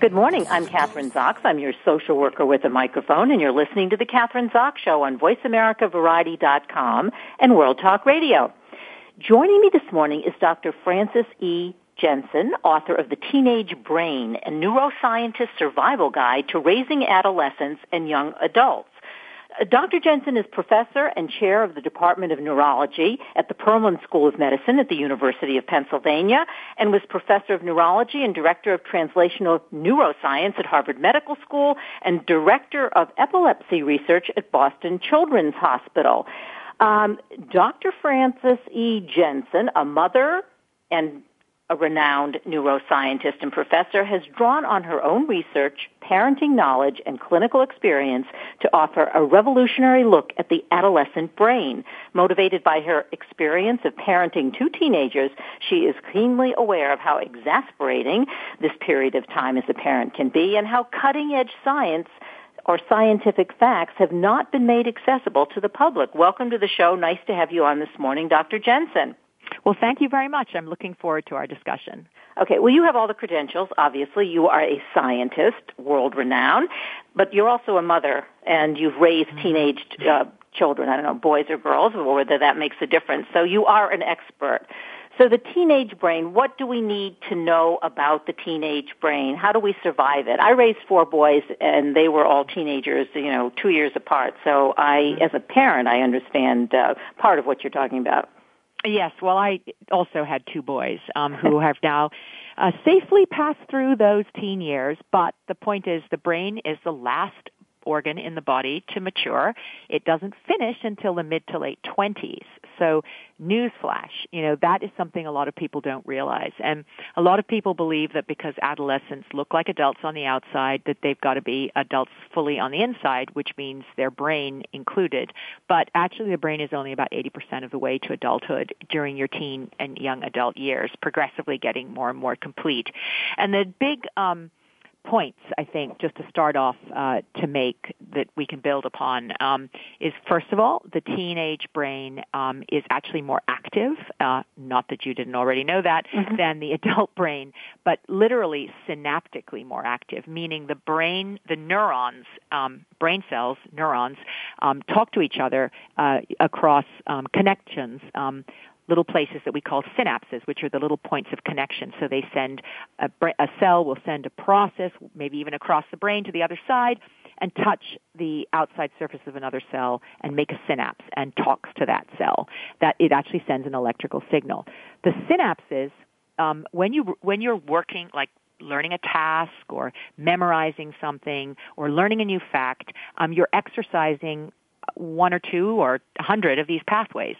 Good morning. I'm Kathryn Zox. I'm your social worker with a microphone, and you're listening to the Kathryn Zox Show on VoiceAmericaVariety.com and World Talk Radio. Joining me this morning is Dr. Frances E. Jensen, author of The Teenage Brain, a neuroscientist survival guide to raising adolescents and young adults. Dr. Jensen is professor and chair of the Department of Neurology at the Perelman School of Medicine at the University of Pennsylvania and was professor of neurology and director of translational neuroscience at Harvard Medical School and director of epilepsy research at Boston Children's Hospital. Um, Dr. Frances E. Jensen, a mother and a renowned neuroscientist and professor, has drawn on her own research, parenting knowledge, and clinical experience to offer a revolutionary look at the adolescent brain. Motivated by her experience of parenting two teenagers, she is keenly aware of how exasperating this period of time as a parent can be and how cutting edge science or scientific facts have not been made accessible to the public. Welcome to the show. Nice to have you on this morning, Dr. Jensen. Well, thank you very much. I'm looking forward to our discussion. Okay, well, you have all the credentials. Obviously, you are a scientist, world renowned, but you're also a mother, and you've raised mm-hmm. teenage uh, children. I don't know, boys or girls, or whether that makes a difference. So you are an expert. So the teenage brain, what do we need to know about the teenage brain? How do we survive it? I raised four boys and they were all teenagers, you know, two years apart. So I, mm-hmm. as a parent, I understand uh, part of what you're talking about. Yes, well, I also had two boys um, who have now uh, safely passed through those teen years. But the point is, the brain is the last organ in the body to mature. It doesn't finish until the mid to late 20s. So newsflash, you know, that is something a lot of people don't realize. And a lot of people believe that because adolescents look like adults on the outside, that they've got to be adults fully on the inside, which means their brain included. But actually the brain is only about 80% of the way to adulthood during your teen and young adult years, progressively getting more and more complete. And the big, um, points, I think, just to start off uh, to make that we can build upon um, is first of all, the teenage brain um, is actually more active. Uh, not that you didn't already know that mm-hmm. than the adult brain, but literally synaptically more active, meaning the brain, the neurons, um, brain cells, neurons, um, talk to each other uh, across um, connections um, little places that we call synapses, which are the little points of connection. So they send a, a cell will send a process, maybe even across the brain to the other side, and touch the outside surface of another cell and make a synapse and talks to that cell. That it actually sends an electrical signal. The synapses, um, when you when you're working like learning a task or memorizing something or learning a new fact, um, you're exercising one or two or a hundred of these pathways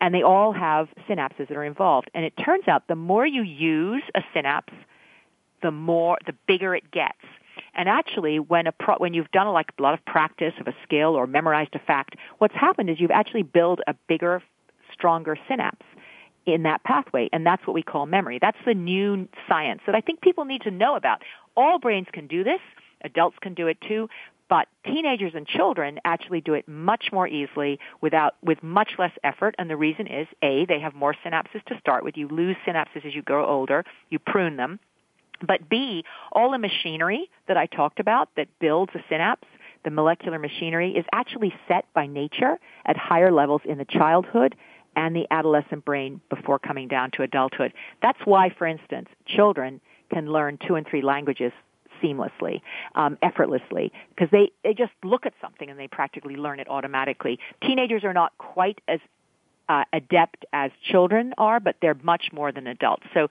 and they all have synapses that are involved. And it turns out the more you use a synapse, the more, the bigger it gets. And actually, when a pro, when you've done a, like a lot of practice of a skill or memorized a fact, what's happened is you've actually built a bigger, stronger synapse in that pathway, and that's what we call memory. That's the new science that I think people need to know about. All brains can do this. Adults can do it too, but teenagers and children actually do it much more easily without, with much less effort. And the reason is, A, they have more synapses to start with. You lose synapses as you grow older. You prune them. But B, all the machinery that I talked about that builds a synapse, the molecular machinery is actually set by nature at higher levels in the childhood and the adolescent brain before coming down to adulthood. That's why, for instance, children can learn two and three languages seamlessly, um, effortlessly, because they, they just look at something and they practically learn it automatically. Teenagers are not quite as uh, adept as children are, but they're much more than adults. So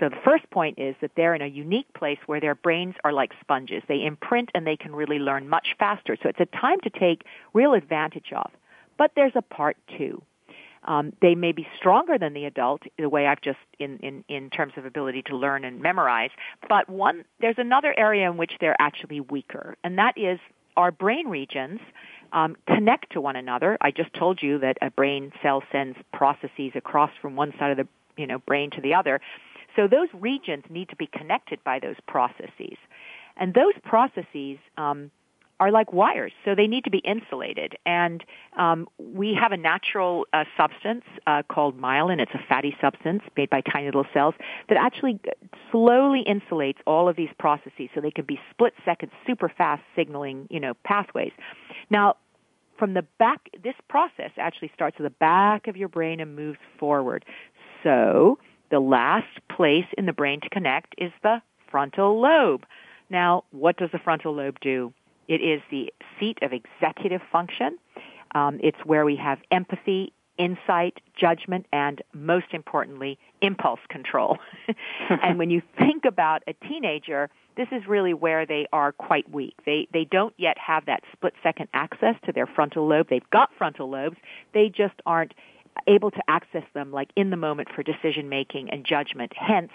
So the first point is that they're in a unique place where their brains are like sponges. They imprint and they can really learn much faster. So it's a time to take real advantage of. But there's a part two. Um, they may be stronger than the adult, the way I've just in, in, in terms of ability to learn and memorize. But one, there's another area in which they're actually weaker, and that is our brain regions um, connect to one another. I just told you that a brain cell sends processes across from one side of the you know brain to the other. So those regions need to be connected by those processes, and those processes um, are like wires, so they need to be insulated. And um, we have a natural uh, substance uh, called myelin. It's a fatty substance made by tiny little cells that actually slowly insulates all of these processes, so they can be split-second, super fast signaling, you know, pathways. Now, from the back, this process actually starts at the back of your brain and moves forward. So the last place in the brain to connect is the frontal lobe. Now, what does the frontal lobe do? It is the seat of executive function. Um, it's where we have empathy, insight, judgment, and most importantly, impulse control. and when you think about a teenager, this is really where they are quite weak. They they don't yet have that split second access to their frontal lobe. They've got frontal lobes. They just aren't able to access them like in the moment for decision making and judgment. Hence,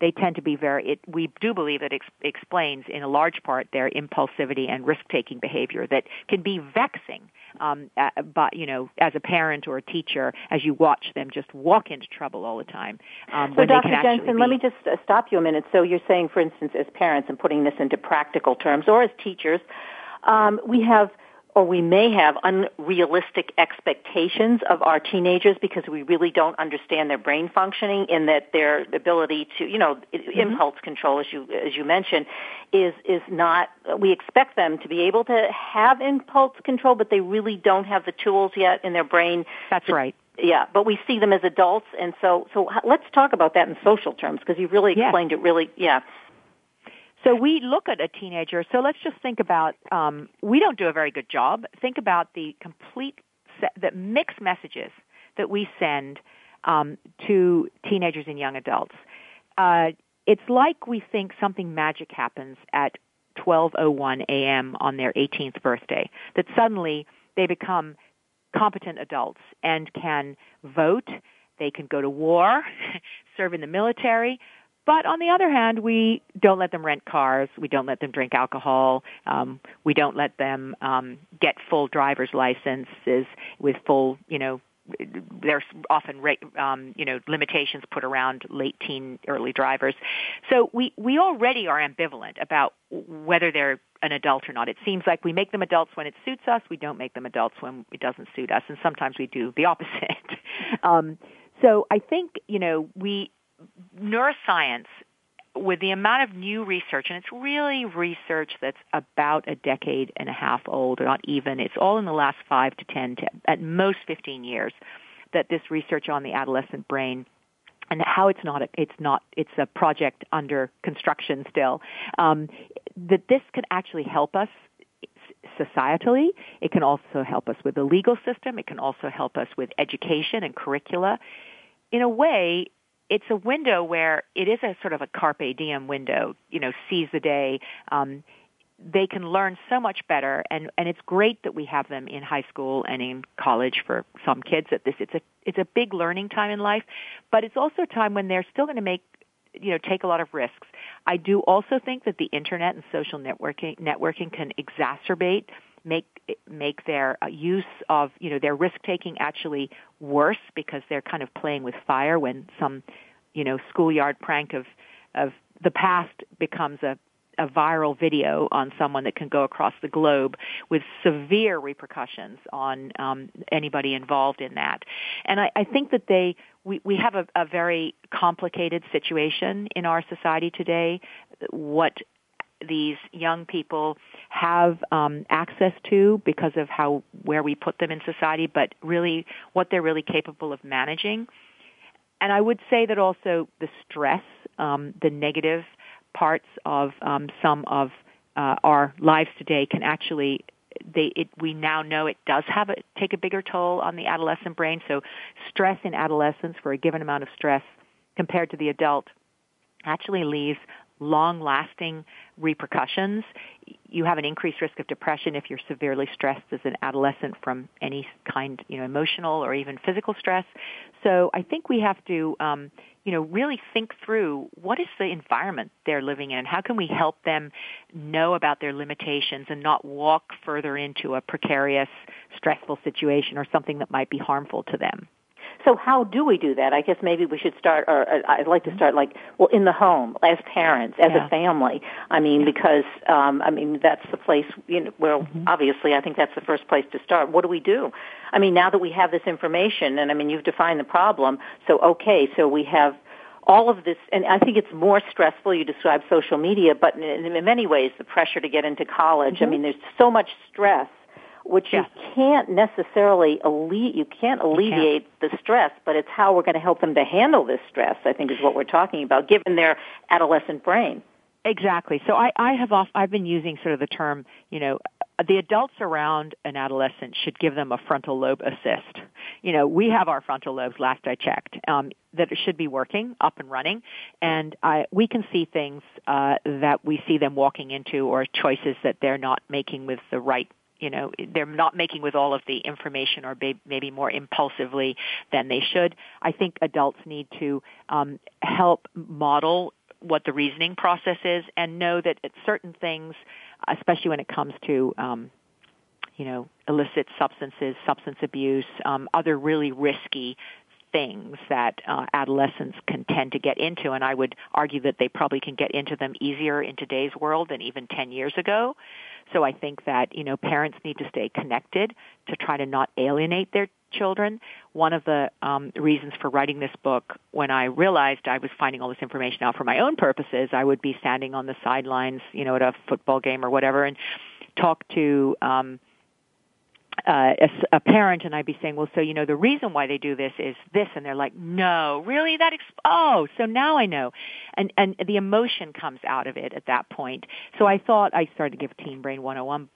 they tend to be very, it, we do believe that it ex- explains in a large part their impulsivity and risk-taking behavior that can be vexing. Um, uh, but you know, as a parent or a teacher, as you watch them just walk into trouble all the time. Um, so, Dr. Jensen, be... let me just uh, stop you a minute. So, you're saying, for instance, as parents, and putting this into practical terms, or as teachers, um, we have or we may have unrealistic expectations of our teenagers because we really don't understand their brain functioning in that their ability to, you know, mm-hmm. impulse control, as you as you mentioned, is is not. We expect them to be able to have impulse control, but they really don't have the tools yet in their brain. That's to, right. Yeah, but we see them as adults, and so so let's talk about that in social terms because you really explained it really. Yeah. So we look at a teenager. So let's just think about. Um, we don't do a very good job. Think about the complete, set, the mixed messages that we send um, to teenagers and young adults. Uh, it's like we think something magic happens at 12:01 a.m. on their 18th birthday. That suddenly they become competent adults and can vote. They can go to war, serve in the military, but on the other hand, we don't let them rent cars. We don't let them drink alcohol. Um, we don't let them um, get full driver's licenses with full, you know, there's often um, you know limitations put around late teen early drivers. So we we already are ambivalent about whether they're an adult or not. It seems like we make them adults when it suits us. We don't make them adults when it doesn't suit us. And sometimes we do the opposite. Um, so i think you know we neuroscience with the amount of new research, and it's really research that's about a decade and a half old, or not even, it's all in the last five to ten, to, at most 15 years, that this research on the adolescent brain and how it's not a, it's not it's a project under construction still um, that this can actually help us societally. It can also help us with the legal system. It can also help us with education and curricula. In a way it's a window where it is a sort of a carpe diem window, you know, seize the day. Um, they can learn so much better and and it's great that we have them in high school and in college for some kids at this it's a it's a big learning time in life but it's also a time when they're still going to make you know take a lot of risks i do also think that the internet and social networking networking can exacerbate make make their uh, use of you know their risk taking actually worse because they're kind of playing with fire when some you know schoolyard prank of of the past becomes a a viral video on someone that can go across the globe with severe repercussions on um, anybody involved in that. And I, I think that they we, we have a, a very complicated situation in our society today. What these young people have um, access to because of how where we put them in society, but really what they're really capable of managing. And I would say that also the stress, um, the negative parts of um, some of uh, our lives today can actually they it, we now know it does have a take a bigger toll on the adolescent brain. So stress in adolescence for a given amount of stress compared to the adult actually leaves long lasting repercussions. You have an increased risk of depression if you're severely stressed as an adolescent from any kind, you know, emotional or even physical stress. So I think we have to, um, you know, really think through what is the environment they're living in. How can we help them know about their limitations and not walk further into a precarious, stressful situation or something that might be harmful to them? So how do we do that? I guess maybe we should start, or uh, I'd like to start like, well, in the home, as parents, as yeah. a family. I mean, because, um, I mean, that's the place, you know, where mm-hmm. obviously I think that's the first place to start. What do we do? I mean, now that we have this information, and I mean, you've defined the problem, so okay, so we have all of this, and I think it's more stressful. You describe social media, but in, in many ways, the pressure to get into college. Mm-hmm. I mean, there's so much stress which you can't necessarily alle- you can't alleviate you can't. the stress, but it's how we're going to help them to handle this stress. I think is what we're talking about, given their adolescent brain. Exactly. So I, I have off, I've been using sort of the term, you know, the adults around an adolescent should give them a frontal lobe assist. You know, we have our frontal lobes, last I checked, um, that it should be working, up and running, and I, we can see things uh, that we see them walking into or choices that they're not making with the right you know they're not making with all of the information or maybe more impulsively than they should. I think adults need to um, help model what the reasoning process is and know that at certain things especially when it comes to um, you know illicit substances substance abuse um, other really risky things that uh, adolescents can tend to get into, and I would argue that they probably can get into them easier in today's world than even 10 years ago. So I think that, you know, parents need to stay connected to try to not alienate their children. One of the um, reasons for writing this book, when I realized I was finding all this information out for my own purposes, I would be standing on the sidelines, you know, at a football game or whatever, and talk to um, uh, a, a parent and I'd be saying, well, so you know, the reason why they do this is this, and they're like, no, really? That ex- oh, so now I know, and and the emotion comes out of it at that point. So I thought I started to give Teen Brain 101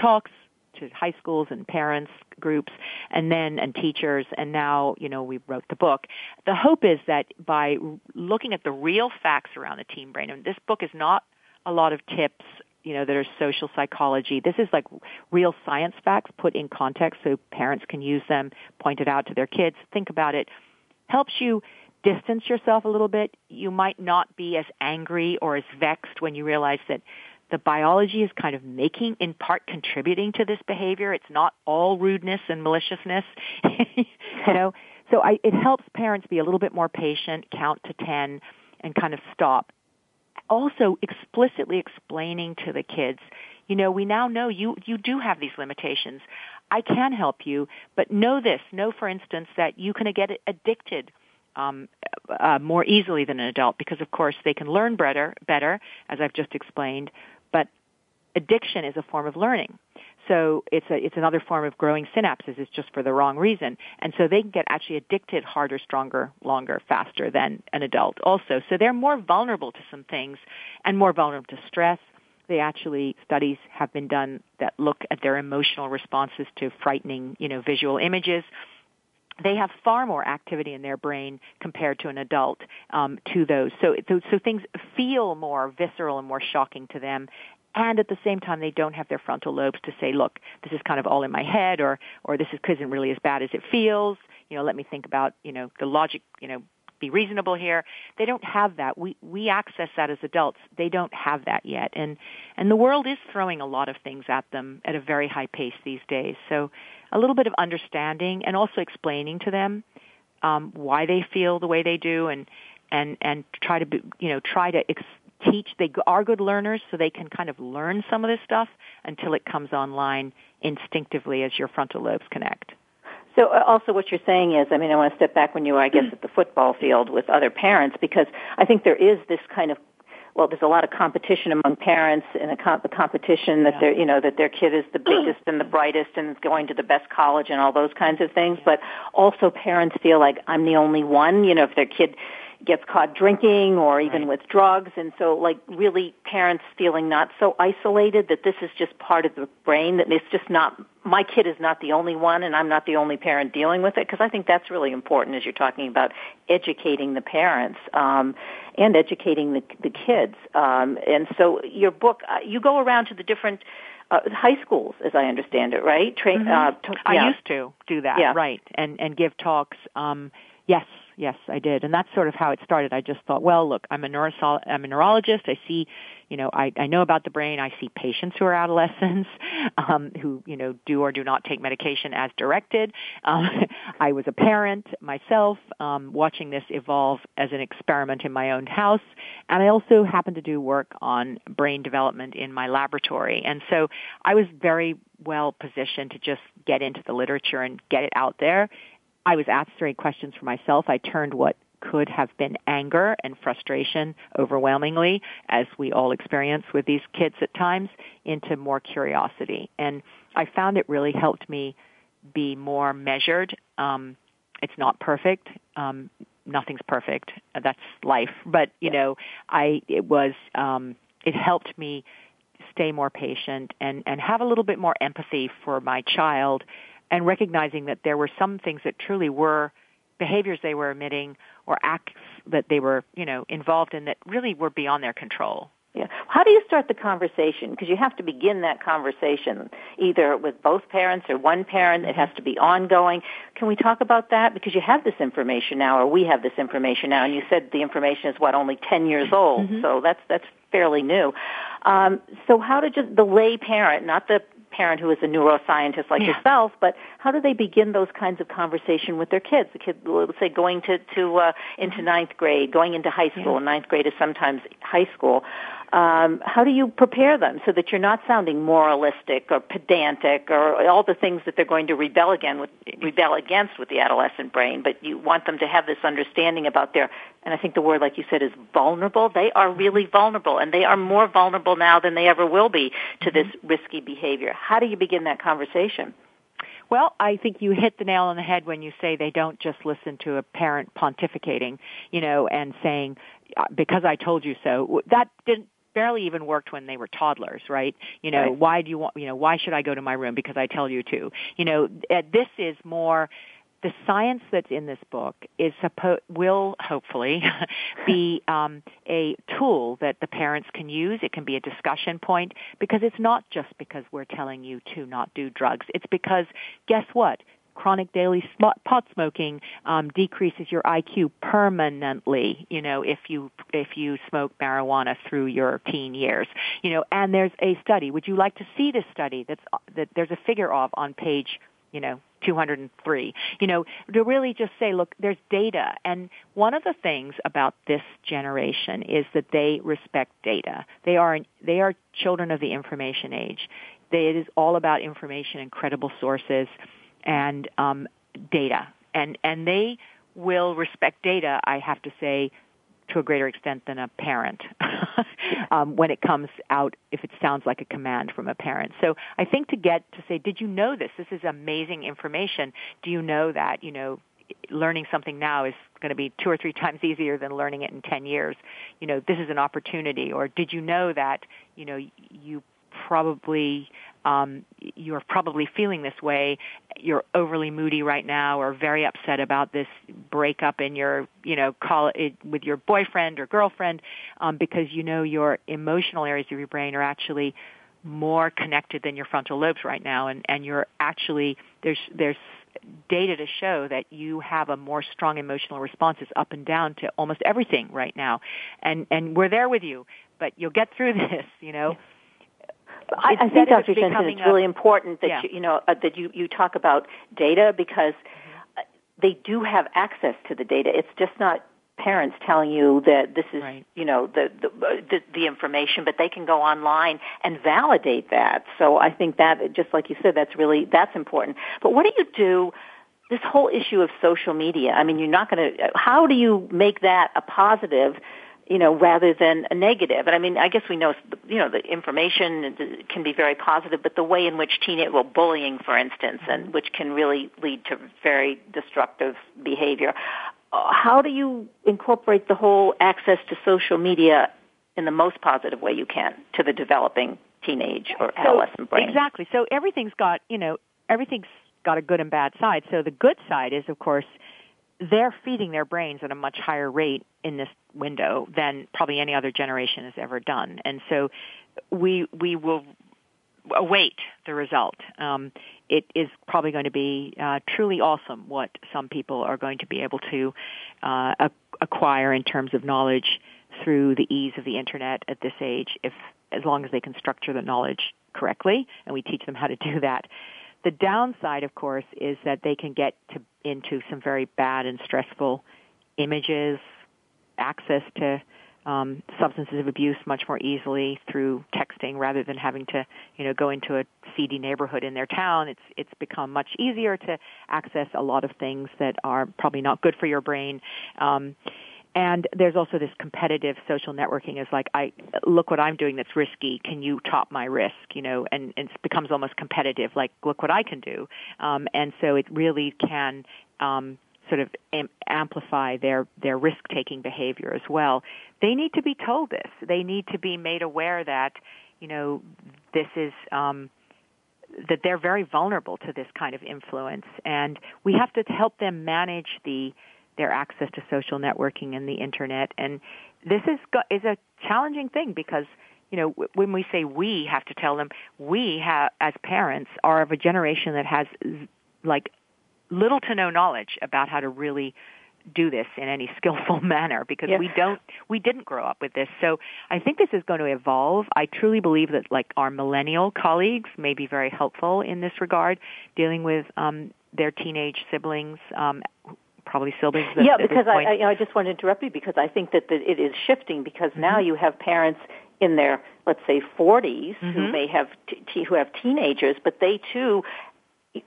talks to high schools and parents groups and then and teachers and now you know we wrote the book the hope is that by looking at the real facts around the teen brain and this book is not a lot of tips you know, that are social psychology. This is like real science facts put in context so parents can use them, point it out to their kids, think about it. Helps you distance yourself a little bit. You might not be as angry or as vexed when you realize that the biology is kind of making, in part contributing to this behavior. It's not all rudeness and maliciousness, you know. So I, it helps parents be a little bit more patient, count to 10, and kind of stop also explicitly explaining to the kids, you know, we now know you, you do have these limitations. I can help you, but know this. Know, for instance, that you can get addicted um, uh, more easily than an adult because, of course, they can learn better, better, as I've just explained. But addiction is a form of learning. So it's a, it's another form of growing synapses. It's just for the wrong reason. And so they can get actually addicted harder, stronger, longer, faster than an adult also. So they're more vulnerable to some things and more vulnerable to stress. They actually, studies have been done that look at their emotional responses to frightening, you know, visual images they have far more activity in their brain compared to an adult um, to those. So, so, so things feel more visceral and more shocking to them, and at the same time they don't have their frontal lobes to say look this is kind of all in my head or or this is, isn't really as bad as it feels. You know let me think about you know the logic you know be reasonable here. They don't have that. We we access that as adults. They don't have that yet. And and the world is throwing a lot of things at them at a very high pace these days. So a little bit of understanding and also explaining to them um why they feel the way they do and and and try to be, you know try to ex- teach. They are good learners, so they can kind of learn some of this stuff until it comes online instinctively as your frontal lobes connect. So uh, also what you're saying is, I mean, I want to step back when you were, I guess, at the football field with other parents because I think there is this kind of well, there's a lot of competition among parents and a comp- competition that yeah. their, you know, that their kid is the biggest and the brightest and is going to the best college and all those kinds of things. Yeah. But also parents feel like I'm the only one. You know, if their kid gets caught drinking or even Right. with drugs and so like really parents feeling not so isolated that this is just part of the brain that it's just not my kid is not the only one and I'm not the only parent dealing with it because I think that's really important as you're talking about educating the parents um, and educating the, the kids um, and so your book uh, you go around to the different uh, high schools as I understand it right Train, uh, to, I used to do that, Yeah. right, and and give talks. Um, yes, yes, I did, and that's sort of how it started. I just thought, well, look, I'm a neurosol- I'm a neurologist. I see, you know, I I know about the brain. I see patients who are adolescents um, who you know do or do not take medication as directed. Um, I was a parent myself, um, watching this evolve as an experiment in my own house, and I also happen to do work on brain development in my laboratory, and so I was very well positioned to just get into the literature and get it out there. I was answering questions for myself. I turned what could have been anger and frustration overwhelmingly, as we all experience with these kids at times, into more curiosity. And I found it really helped me be more measured. Um, it's not perfect. Um, nothing's perfect. That's life. But you know, I it was um, it helped me stay more patient and and have a little bit more empathy for my child, and recognizing that there were some things that truly were behaviors they were emitting or acts that they were you know involved in that really were beyond their control. Yeah. How do you start the conversation? Because you have to begin that conversation either with both parents or one parent. It has to be ongoing. Can we talk about that? Because you have this information now, or we have this information now, and you said the information is what only ten years old, so that's that's fairly new. Um, so how did just the lay parent, not the parent who is a neuroscientist like Yeah. yourself, but how do they begin those kinds of conversation with their kids? The kid, let's say, going to to uh, into ninth grade, going into high school. Ninth grade is sometimes high school. Um, how do you prepare them so that you're not sounding moralistic or pedantic or all the things that they're going to rebel again with rebel against with the adolescent brain? But you want them to have this understanding about their, and I think the word, like you said, is vulnerable. They are really vulnerable, and they are more vulnerable now than they ever will be to this risky behavior. How do you begin that conversation? Well, I think you hit the nail on the head when you say they don't just listen to a parent pontificating, you know, and saying, uh, because I told you so. That didn't barely even worked when they were toddlers, right? You know, Right. why do you want, you know, why should I go to my room because I tell you to? You know, uh, this is more the science that's in this book is suppo- will hopefully be um, a tool that the parents can use. It can be a discussion point because it's not just because we're telling you to not do drugs. It's because guess what? Chronic daily pot smoking um, decreases your IQ permanently. You know, if you if you smoke marijuana through your teen years. You know, and there's a study. Would you like to see this study? That's that there's a figure of on page you know, 203. You know, to really just say, look, there's data. And one of the things about this generation is that they respect data. They are, they are children of the information age. They, it is all about information and credible sources and um, data. And, and they will respect data, I have to say, to a greater extent than a parent um, when it comes out if it sounds like a command from a parent. So I think to get to say, did you know this? This is amazing information. Do you know that? You know, learning something now is going to be two or three times easier than learning it in 10 years. You know, this is an opportunity. Or did you know that, you know, you probably um, you're probably feeling this way. You're overly moody right now, or very upset about this breakup in your, you know, call it with your boyfriend or girlfriend, um, because you know your emotional areas of your brain are actually more connected than your frontal lobes right now, and and you're actually there's there's data to show that you have a more strong emotional responses up and down to almost everything right now, and and we're there with you, but you'll get through this, you know. I, I think, Dr. Jensen, it's really a- important that Yeah. you, you know uh, that you you talk about data because uh, they do have access to the data. It's just not parents telling you that this is Right. you know the, the the the information, but they can go online and validate that. So I think that just like you said, that's really that's important. But what do you do? This whole issue of social media. I mean, you're not going to. How do you make that a positive? You know, rather than a negative. And I mean, I guess we know, you know, the information can be very positive, but the way in which teenage, well, bullying, for instance, and which can really lead to very destructive behavior. how do you incorporate the whole access to social media in the most positive way you can to the developing teenage or adolescent so, brain? Exactly. So everything's got, you know, everything's got a good and bad side. So the good side is, of course, they're feeding their brains at a much higher rate in this window than probably any other generation has ever done. And so we we will await the result. Um, it is probably going to be uh, truly awesome what some people are going to be able to uh, acquire in terms of knowledge through the ease of the internet at this age, if as long as they can structure the knowledge correctly, and we teach them how to do that. The downside, of course, is that they can get to, into some very bad and stressful images, access to um, substances of abuse much more easily through texting rather than having to, you know, go into a seedy neighborhood in their town. It's it's become much easier to access a lot of things that are probably not good for your brain. Um, and there's also this competitive social networking is like i look what i'm doing that's risky. Can you top my risk? You know and, and it becomes almost competitive. Like look what i can do. Um, and so it really can um, sort of am- amplify their their risk taking behavior as well. They need to be told this. They need to be made aware that you know this is um, that they're very vulnerable to this kind of influence. And we have to help them manage the their access to social networking and the internet. And this is is a challenging thing because you know when we say we have to tell them, we have as parents are of a generation that has like little to no knowledge about how to really do this in any skillful manner because we don't we didn't grow up with this. So i think this is going to evolve. I truly believe that like our millennial colleagues may be very helpful in this regard dealing with um their teenage siblings um probably siblings. yeah, because I, I, you know, I just want to interrupt you because I think that the, it is shifting because mm-hmm. now you have parents in their let's say 40s mm-hmm. who may have t- who have teenagers, but they too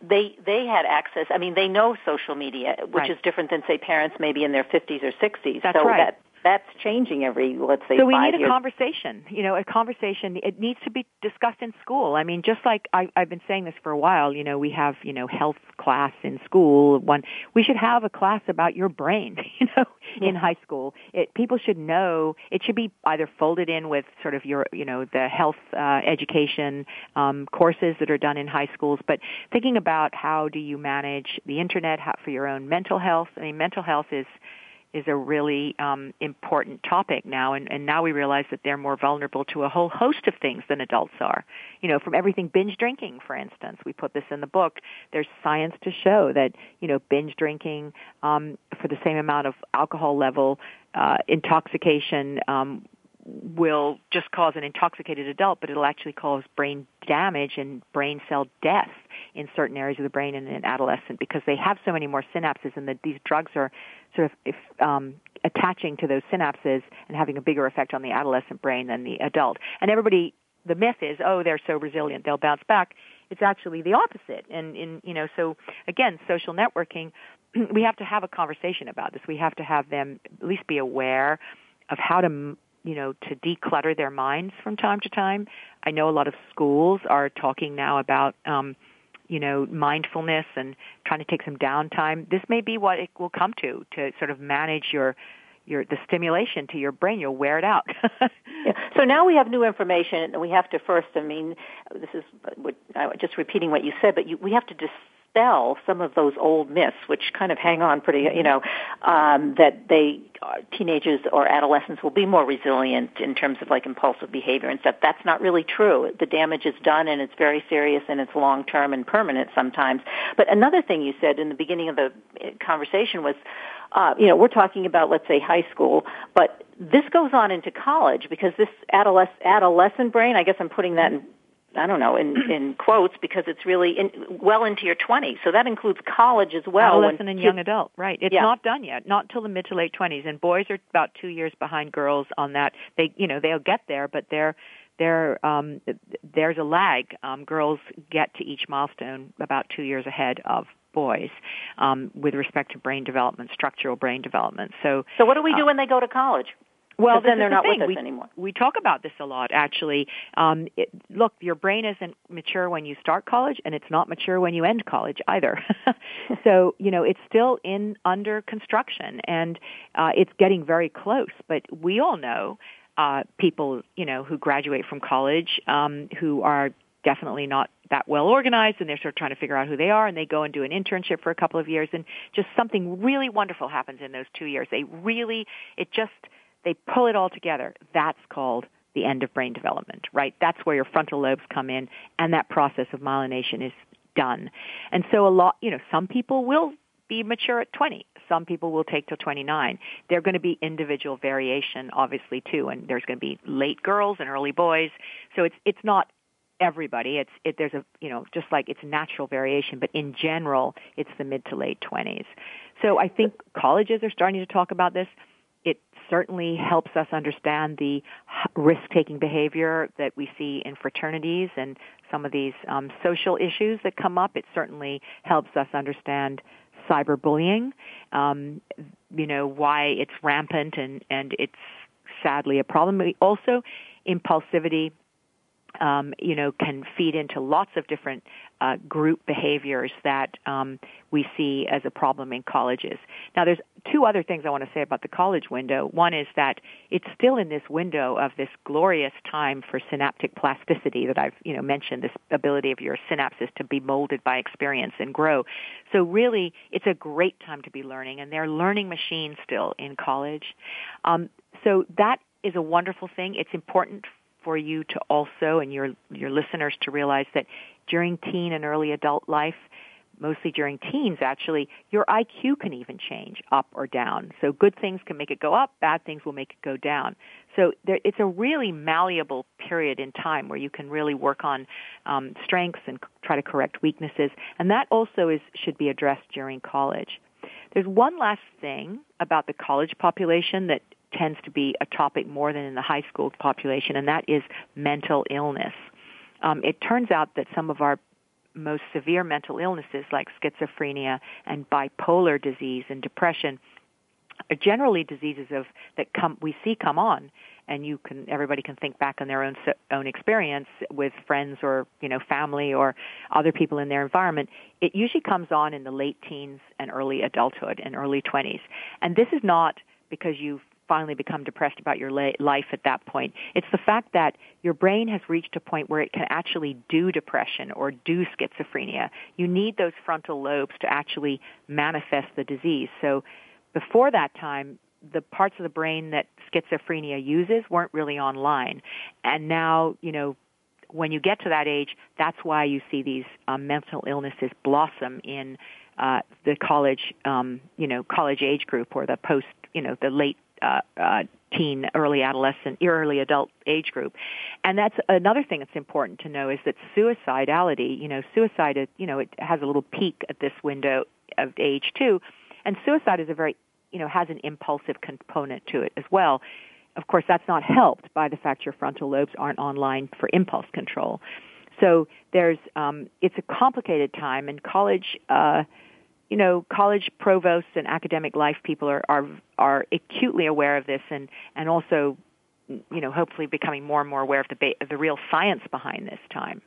they they had access. I mean, they know social media, which right. is different than say parents maybe in their 50s or 60s. That's so right. that that's changing every let's say so we need years. a conversation you know a conversation. It needs to be discussed in school. I mean just like I, i've been saying this for a while you know we have you know health class in school. One we should have a class about your brain you know yeah. in high school. It people should know. It should be either folded in with sort of your you know the health uh, education um, courses that are done in high schools. But thinking about how do you manage the internet how, for your own mental health i mean mental health is is a really um, important topic now, and, and now we realize that they're more vulnerable to a whole host of things than adults are. You know, from everything binge drinking, for instance. We put this in the book. There's science to show that you know binge drinking um, for the same amount of alcohol level, uh, intoxication. Um, will just cause an intoxicated adult, but it'll actually cause brain damage and brain cell death in certain areas of the brain in an adolescent because they have so many more synapses and that these drugs are sort of if, um, attaching to those synapses and having a bigger effect on the adolescent brain than the adult. And everybody, the myth is, oh, they're so resilient, they'll bounce back. It's actually the opposite. And in, you know, so again, social networking, we have to have a conversation about this. We have to have them at least be aware of how to you know to declutter their minds from time to time. I know a lot of schools are talking now about um, you know, mindfulness and trying to take some downtime, this may be what it will come to, to sort of manage your your the stimulation to your brain you'll wear it out yeah. so now we have new information and we have to first i mean this is just repeating what you said but you, we have to dis- dispel some of those old myths, which kind of hang on pretty, you know, um, that they uh, teenagers or adolescents will be more resilient in terms of like impulsive behavior and stuff. That's not really true. The damage is done, and it's very serious, and it's long term and permanent sometimes. But another thing you said in the beginning of the uh, conversation was. Uh, you know, we're talking about, let's say, high school, but this goes on into college because this adolescent, adolescent brain, I guess I'm putting that in I don't know, in, in quotes, because it's really in, well into your 20s. So that includes college as well. Adolescent and young adult, right. It's yeah. not done yet, not till the mid to late 20s. And boys are about two years behind girls on that. They, you know, they'll get there, but they're, they're, um, there's a lag. Um, girls get to each milestone about two years ahead of boys um, with respect to brain development, structural brain development. So, so what do we do uh, when they go to college? Well, then they're the not thing. with us we, anymore. We talk about this a lot, actually. Um, it, look, your brain isn't mature when you start college, and it's not mature when you end college either. so, you know, it's still in under construction, and uh, it's getting very close. But we all know uh, people, you know, who graduate from college um, who are definitely not that well organized and they're sort of trying to figure out who they are and they go and do an internship for a couple of years and just something really wonderful happens in those two years. They really, it just, they pull it all together. That's called the end of brain development, right? That's where your frontal lobes come in and that process of myelination is done. And so a lot, you know, some people will be mature at 20. Some people will take till 29. There are going to be individual variation, obviously, too, and there's going to be late girls and early boys. So it's it's not everybody. It's it, there's a you know just like it's natural variation, but in general, it's the mid to late 20s. So I think colleges are starting to talk about this. Certainly helps us understand the risk-taking behavior that we see in fraternities and some of these um, social issues that come up. It certainly helps us understand cyberbullying, um, you know, why it's rampant and, and it's sadly a problem. Also, impulsivity um, you know, can feed into lots of different uh, group behaviors that um, we see as a problem in colleges. Now, there's two other things I want to say about the college window. One is that it's still in this window of this glorious time for synaptic plasticity that I've, you know, mentioned. This ability of your synapses to be molded by experience and grow. So, really, it's a great time to be learning, and they're learning machines still in college. Um, so that is a wonderful thing. It's important for you to also and your your listeners to realize that during teen and early adult life mostly during teens actually your IQ can even change up or down. So good things can make it go up bad things will make it go down. So there, it's a really malleable period in time where you can really work on um, strengths and try to correct weaknesses. And that also is should be addressed during college. There's one last thing about the college population that tends to be a topic more than in the high school population, and that is mental illness. Um, it turns out that some of our most severe mental illnesses like schizophrenia and bipolar disease and depression are generally diseases of that come we see come on and you can everybody can think back on their own own experience with friends or you know family or other people in their environment it usually comes on in the late teens and early adulthood and early 20s and this is not because you've finally become depressed about your life at that point. It's the fact that your brain has reached a point where it can actually do depression or do schizophrenia. You need those frontal lobes to actually manifest the disease. So before that time, the parts of the brain that schizophrenia uses weren't really online. And now, you know, when you get to that age, that's why you see these um, mental illnesses blossom in uh, the college, um, you know, college age group or the post, you know, the late uh, uh, teen, early adolescent, early adult age group. And that's another thing that's important to know is that suicidality, you know, suicide, is, you know, it has a little peak at this window of age too. And suicide is a very, you know, has an impulsive component to it as well. Of course, that's not helped by the fact your frontal lobes aren't online for impulse control. So there's, um, it's a complicated time, and college, uh, you know, college provosts and academic life people are, are, are acutely aware of this and, and also, you know, hopefully becoming more and more aware of the, ba- of the real science behind this time.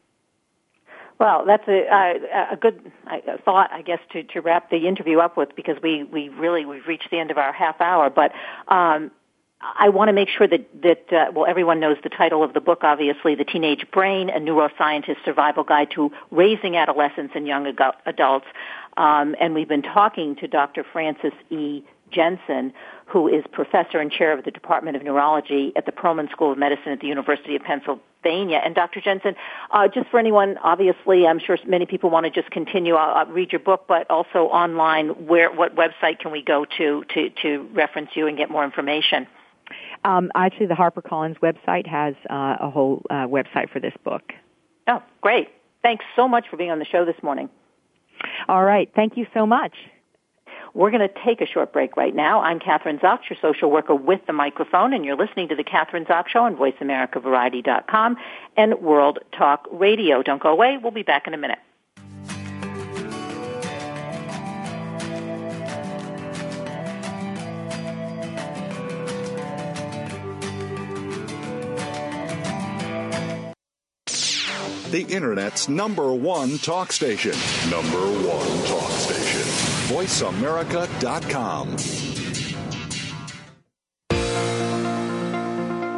Well, that's a, a, good thought, I guess, to, to wrap the interview up with because we, we really, we've reached the end of our half hour. But um, I want to make sure that, that uh, well, everyone knows the title of the book, obviously, The Teenage Brain, a Neuroscientist Survival Guide to Raising Adolescents and Young Adults. Um, and we've been talking to Dr. Frances E. Jensen, who is professor and chair of the Department of Neurology at the Perelman School of Medicine at the University of Pennsylvania. And Dr. Jensen, uh, just for anyone, obviously, I'm sure many people want to just continue. I'll, I'll read your book, but also online, where what website can we go to to to reference you and get more information? Um, actually, the HarperCollins website has uh, a whole uh, website for this book. Oh, great! Thanks so much for being on the show this morning. All right. Thank you so much. We're going to take a short break right now. I'm Kathryn Zox, your social worker with the microphone, and you're listening to the Kathryn Zox Show on VoiceAmericaVariety.com and World Talk Radio. Don't go away. We'll be back in a minute. The Internet's number one talk station. Number one talk station. VoiceAmerica.com.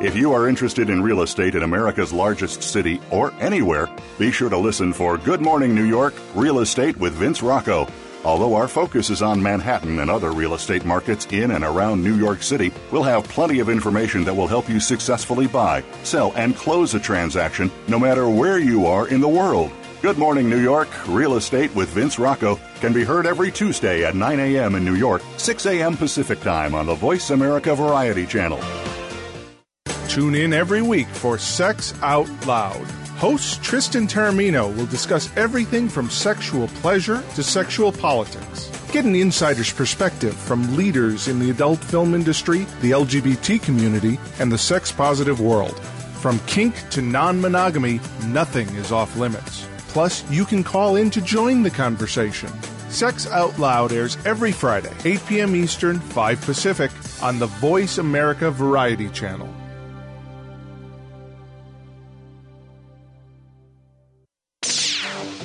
If you are interested in real estate in America's largest city or anywhere, be sure to listen for Good Morning New York Real Estate with Vince Rocco. Although our focus is on Manhattan and other real estate markets in and around New York City, we'll have plenty of information that will help you successfully buy, sell, and close a transaction no matter where you are in the world. Good Morning New York Real Estate with Vince Rocco can be heard every Tuesday at 9 a.m. in New York, 6 a.m. Pacific Time on the Voice America Variety Channel. Tune in every week for Sex Out Loud. Host Tristan Taormino will discuss everything from sexual pleasure to sexual politics. Get an insider's perspective from leaders in the adult film industry, the LGBT community, and the sex positive world. From kink to non monogamy, nothing is off limits. Plus, you can call in to join the conversation. Sex Out Loud airs every Friday, 8 p.m. Eastern, 5 Pacific, on the Voice America Variety Channel.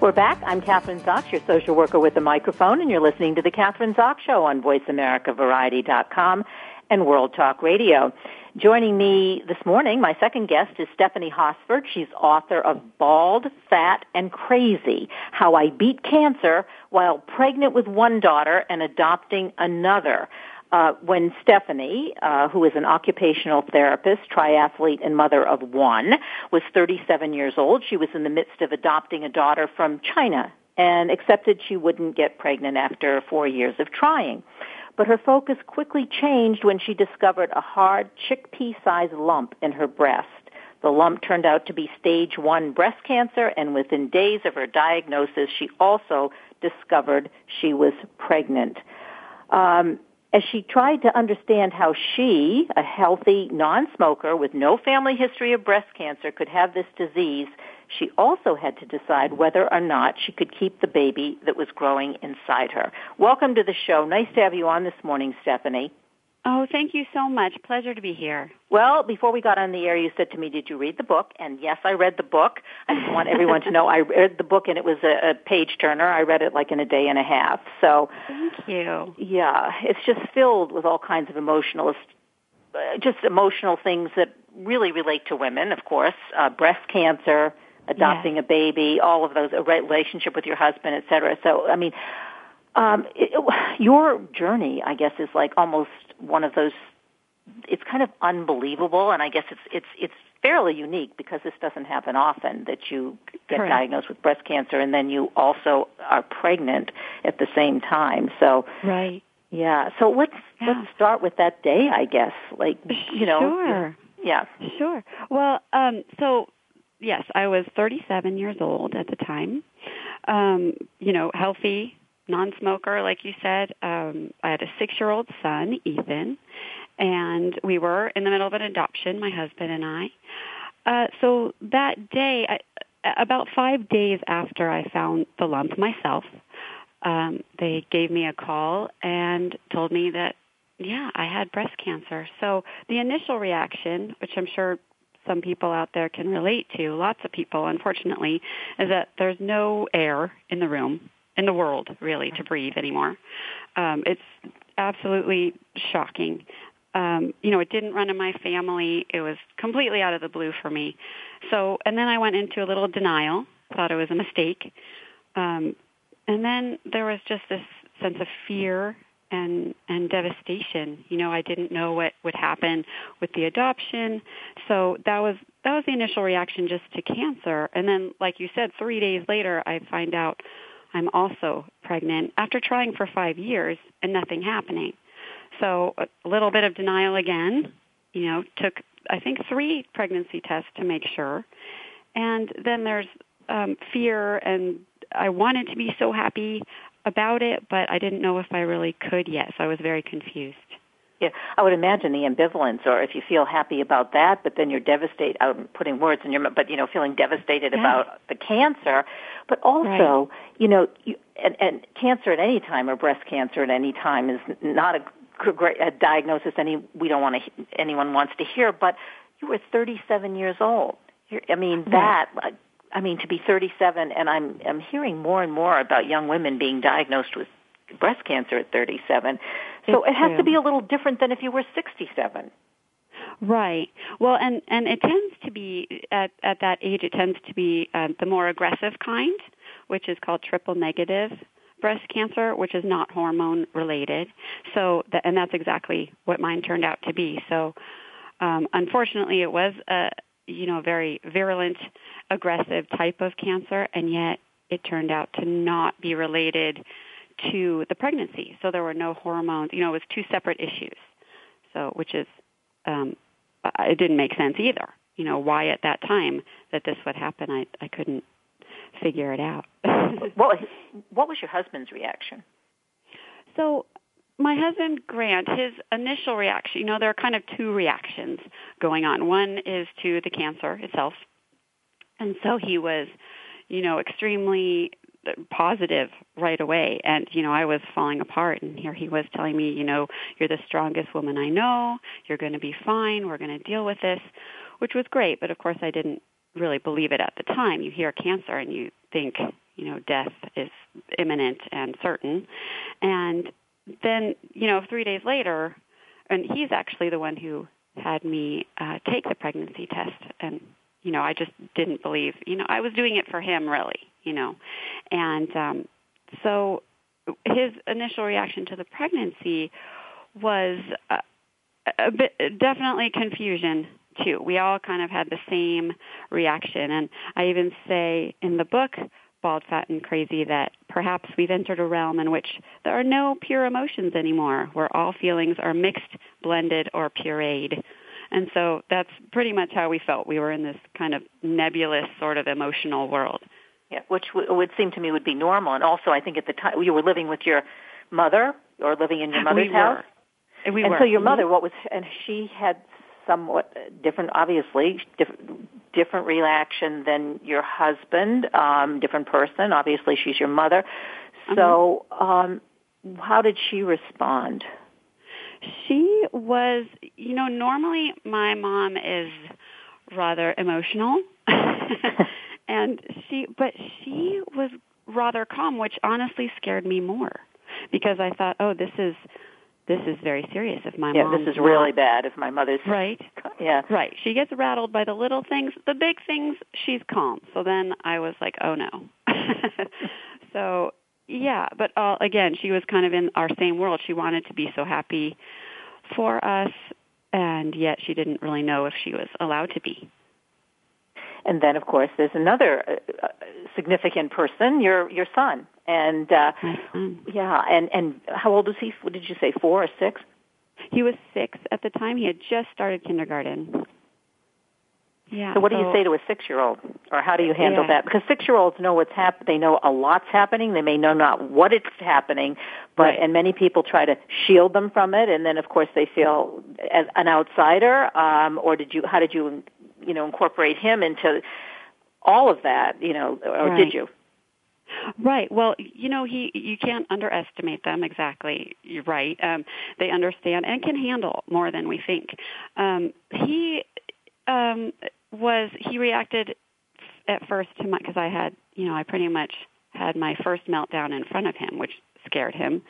We're back. I'm Kathryn Zox, your social worker with a microphone, and you're listening to the Kathryn Zox Show on VoiceAmericaVariety.com and World Talk Radio. Joining me this morning, my second guest is Stephanie Hosford. She's author of Bald, Fat, and Crazy, How I Beat Cancer While Pregnant with One Daughter and Adopting Another uh, when Stephanie, uh, who is an occupational therapist, triathlete, and mother of one, was 37 years old, she was in the midst of adopting a daughter from China and accepted she wouldn't get pregnant after four years of trying. But her focus quickly changed when she discovered a hard chickpea-sized lump in her breast. The lump turned out to be stage one breast cancer, and within days of her diagnosis, she also discovered she was pregnant. Um, as she tried to understand how she, a healthy non-smoker with no family history of breast cancer, could have this disease, she also had to decide whether or not she could keep the baby that was growing inside her. Welcome to the show. Nice to have you on this morning, Stephanie. Oh, thank you so much. Pleasure to be here. Well, before we got on the air, you said to me, "Did you read the book?" And yes, I read the book. I just want everyone to know I read the book, and it was a, a page turner. I read it like in a day and a half. So, thank you. Yeah, it's just filled with all kinds of emotional, uh, just emotional things that really relate to women. Of course, uh, breast cancer, adopting yes. a baby, all of those, a relationship with your husband, et cetera. So, I mean. Um, it, it, your journey, I guess, is like almost one of those. It's kind of unbelievable, and I guess it's it's it's fairly unique because this doesn't happen often that you get Correct. diagnosed with breast cancer and then you also are pregnant at the same time. So right, yeah. So let's yeah. let's start with that day, I guess. Like you know, sure, yeah, sure. Well, um, so yes, I was 37 years old at the time. Um, you know, healthy, non-smoker, like you said. Um, I had a six-year-old son, Ethan, and we were in the middle of an adoption, my husband and I. Uh, so that day, I, about five days after I found the lump myself, um, they gave me a call and told me that, yeah, I had breast cancer. So the initial reaction, which I'm sure some people out there can relate to, lots of people, unfortunately, is that there's no air in the room in the world really to breathe anymore. Um, it's absolutely shocking. Um, you know, it didn't run in my family. It was completely out of the blue for me. So, and then I went into a little denial, thought it was a mistake. Um, and then there was just this sense of fear and and devastation. You know, I didn't know what would happen with the adoption. So that was that was the initial reaction just to cancer. And then like you said 3 days later I find out I'm also pregnant after trying for five years and nothing happening. So a little bit of denial again, you know, took, I think, three pregnancy tests to make sure. And then there's um, fear and I wanted to be so happy. about it, but I didn't know if I really could yet, so I was very confused. Yeah, I would imagine the ambivalence, or if you feel happy about that, but then you're devastated. I'm putting words in your mouth, but you know, feeling devastated Yeah. about the cancer, but also, you know, you, and, and cancer at any time, or breast cancer at any time, is not a great a diagnosis any we don't want to anyone wants to hear. But you were 37 years old. You're, I mean, that. like, I mean, to be 37, and I'm I'm hearing more and more about young women being diagnosed with breast cancer at 37. So It's it has to be a little different than if you were 67. Right. Well, and and it tends to be at at that age. It tends to be um, the more aggressive kind, which is called triple negative breast cancer, which is not hormone related. So, that, and that's exactly what mine turned out to be. So, um, unfortunately, it was a you know very virulent, aggressive type of cancer, and yet it turned out to not be related to the pregnancy. So there were no hormones. You know, it was two separate issues. So, which is um, it didn't make sense either. You know, why at that time that this would happen, I I couldn't figure it out. What was, what was your husband's reaction? so my husband Grant, his initial reaction, you know, there are kind of two reactions going on. One is to the cancer itself. And so he was, you know, extremely positive right away. And you know I was falling apart and here he was telling me you know you're the strongest woman I know. You're going to be fine. We're going to deal with this which was great. But of course I didn't really believe it at the time. You hear cancer and you think you know death is imminent and certain. And then you know 3 days later and he's actually the one who had me uh take the pregnancy test and you know I just didn't believe you know I was doing it for him really you know. And um so his initial reaction to the pregnancy was a, a bit definitely confusion too. We all kind of had the same reaction. And i even say in the book bald fat and crazy that perhaps we've entered a realm in which there are no pure emotions anymore where all feelings are mixed blended or pureed and so that's pretty much how we felt we were in this kind of nebulous sort of emotional world Yeah, which w- would seem to me would be normal. And also, I think at the time you were living with your mother or living in your mother's we house. were we were and were so your mother, what was, and she had somewhat different, obviously, different, different reaction than your husband, um, different person. Obviously, she's your mother. So, um, how did she respond? She was, you know, normally my mom is rather emotional. and she but she was rather calm, which honestly scared me more because I thought, "Oh, this is this is very serious if my yeah, mom this is really bad. If my mother's Right. yeah, Right. She gets rattled by the little things. The big things, she's calm. So then I was like, oh no. so yeah, but uh, again, she was kind of in our same world. She wanted to be so happy for us, and yet she didn't really know if she was allowed to be. and then of course there's another uh, uh, significant person, your your son, and uh, yeah, and and how old was he? What did you say? Four or six? He was six at the time. He had just started kindergarten. Yeah. So what do you say to a six-year-old, or how do you handle Yeah. that? Because six-year-olds know what's hap- They know a lot's happening. They may know not what it's happening, but Right. and many people try to shield them from it, and then of course they feel as an outsider. Um, or did you? How did you, you know, incorporate him into all of that? You know, or Right. did you? Right. Well, you know, he you can't underestimate them. Exactly. You're right. Um, they understand and can handle more than we think. Um, he um, was he reacted at first to my because I had you know I pretty much had my first meltdown in front of him, which scared him.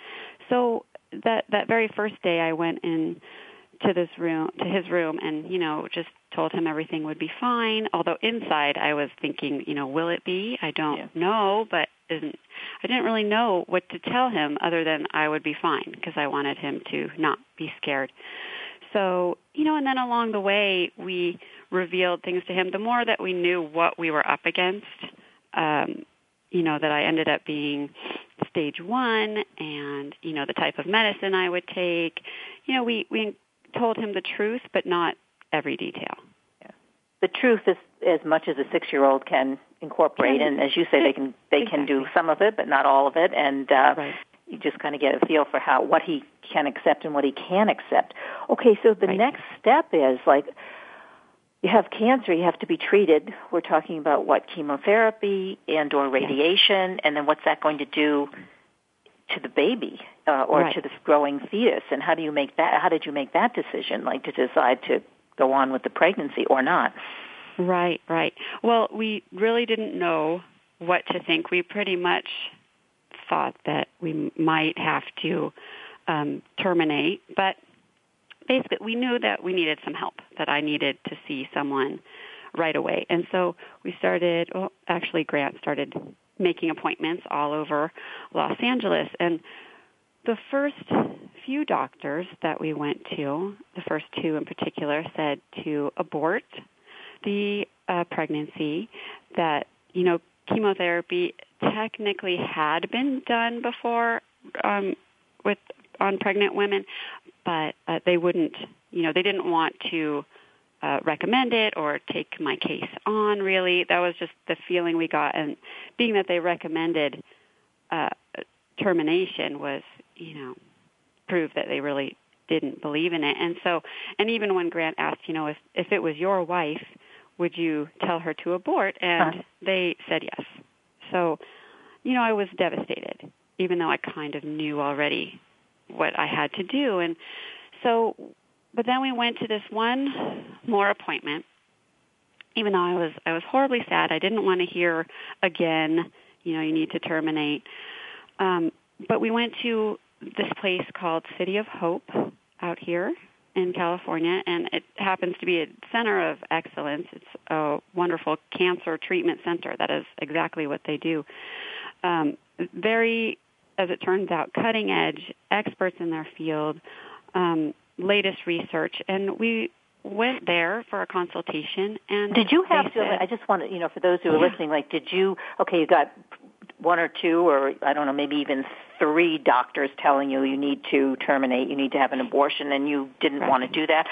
So that that very first day, I went in to this room to his room and you know just told him everything would be fine although inside i was thinking you know will it be i don't Yeah. know but isn't i didn't really know what to tell him other than i would be fine because i wanted him to not be scared so you know and then along the way we revealed things to him the more that we knew what we were up against um you know that i ended up being stage one and you know the type of medicine i would take you know we we told him the truth but not every detail The truth is as much as a six year old can incorporate. And as you say, they can they exactly. can do some of it, but not all of it. And uh, Right. you just kind of get a feel for how what he can accept and what he can accept. Okay, so the Right. next step is like you have cancer, you have to be treated. We're talking about what chemotherapy and or radiation, and then what's that going to do to the baby uh, or Right. to the growing fetus? And how do you make that? How did you make that decision, like to decide to go on with the pregnancy or not? Right, right. Well, we really didn't know what to think. We pretty much thought that we might have to um, terminate, but basically we knew that we needed some help, that I needed to see someone right away. And so we started, well, actually Grant started making appointments all over Los Angeles. And the first few doctors that we went to, the first two in particular, said to abort the uh, pregnancy, that, you know, chemotherapy technically had been done before um, with on pregnant women, but uh, they wouldn't, you know, they didn't want to uh, recommend it or take my case on. Really, that was just the feeling we got, and being that they recommended uh, termination was, you know, proof that they really didn't believe in it. And so, and even when Grant asked, you know, if if it was your wife, would you tell her to abort? And Huh. they said yes. So, you know, I was devastated, even though I kind of knew already what I had to do. And so, but then we went to this one more appointment. Even though I was I was horribly sad, I didn't want to hear again. You know, you need to terminate. Um, but we went to this place called City of Hope out here in California, and it happens to be a center of excellence. It's a wonderful cancer treatment center. That is exactly what they do. Um, very, as it turns out, cutting edge, experts in their field, um, latest research, and we went there for a consultation. And Did you have to? said- I just want to, you know, for those who are Yeah. listening, like, did you? Okay, you got one or two, or I don't know, maybe even three doctors telling you you need to terminate, you need to have an abortion, and you didn't want to do that.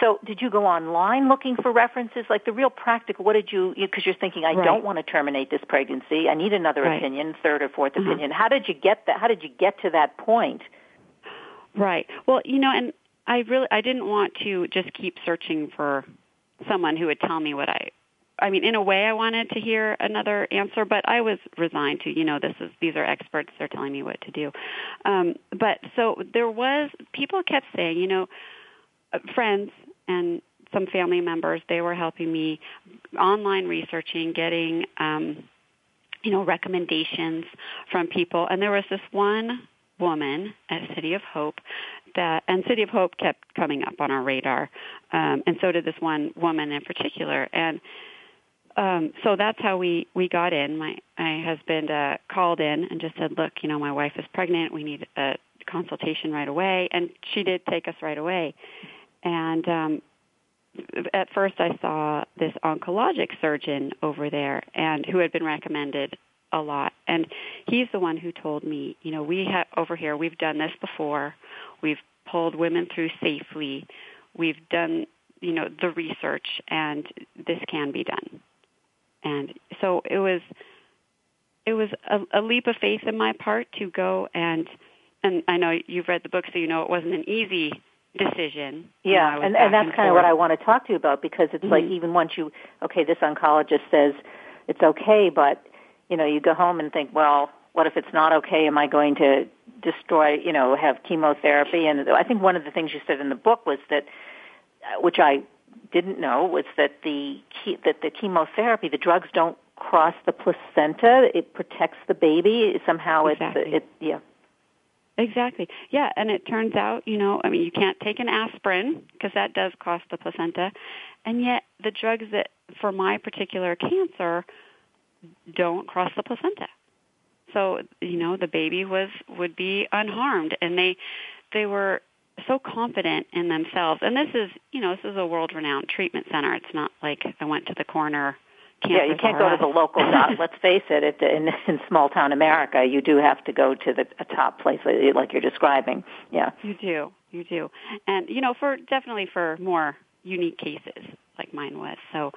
So, did you go online looking for references? Like the real practical, what did you? Because you're thinking, I Right. don't want to terminate this pregnancy. I need another Right. opinion, third or 4th Mhm. opinion. How did you get that? How did you get to that point? Right. Well, you know, and I really I didn't want to just keep searching for someone who would tell me what I I mean, in a way I wanted to hear another answer, but I was resigned to, you know, this is these are experts, they're telling me what to do. Um but so there was people kept saying, you know, uh, friends and some family members, they were helping me online researching, getting um you know, recommendations from people. And there was this one woman at City of Hope that, and City of Hope kept coming up on our radar, um, and so did this one woman in particular. And um, so that's how we we got in. My my husband uh, called in and just said, "Look, you know, my wife is pregnant. We need a consultation right away." And she did take us right away. And um, at first, I saw this oncologic surgeon over there, and who had been recommended a lot. And he's the one who told me, you know, we have over here. We've done this before. We've pulled women through safely. We've done, you know, the research, and this can be done. And so it was, it was a, a leap of faith in my part to go and, and I know you've read the book, so you know it wasn't an easy decision. You know, I Yeah, and, and that's kind of what. I want to talk to you about because it's like Mhm. even once you, okay, this oncologist says it's okay, but you know, you go home and think, well, what if it's not okay? Am I going to destroy, you know, have chemotherapy? And I think one of the things you said in the book was that, uh, which I didn't know, was that the that the chemotherapy, the drugs don't cross the placenta. It protects the baby. Somehow Exactly. it's it yeah. Exactly. Yeah, and it turns out, you know, I mean, you can't take an aspirin because that does cross the placenta, and yet the drugs that for my particular cancer don't cross the placenta. So, you know, the baby was would be unharmed and they they were so confident in themselves. And this is, you know, this is a world-renowned treatment center. It's not like I went to the corner Yeah, you can't go to the local doc. Let's face it, it in, in small town America, you do have to go to the a top place like like you're describing. Yeah. You do, you do, and you know, for definitely for more unique cases like mine was. So,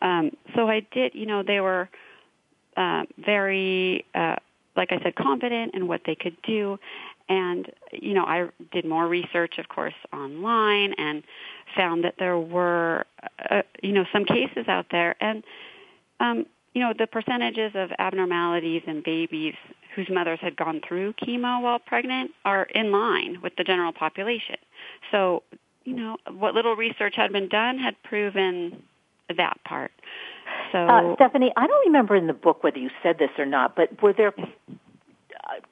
um, so I did. You know, they were uh, very, uh, like I said, confident in what they could do, and you know, I did more research, of course, online, and found that there were, uh, you know, some cases out there, and um, you know, the percentages of abnormalities in babies whose mothers had gone through chemo while pregnant are in line with the general population. So, you know, what little research had been done had proven that part. So, uh, Stephanie, I don't remember in the book whether you said this or not, but were there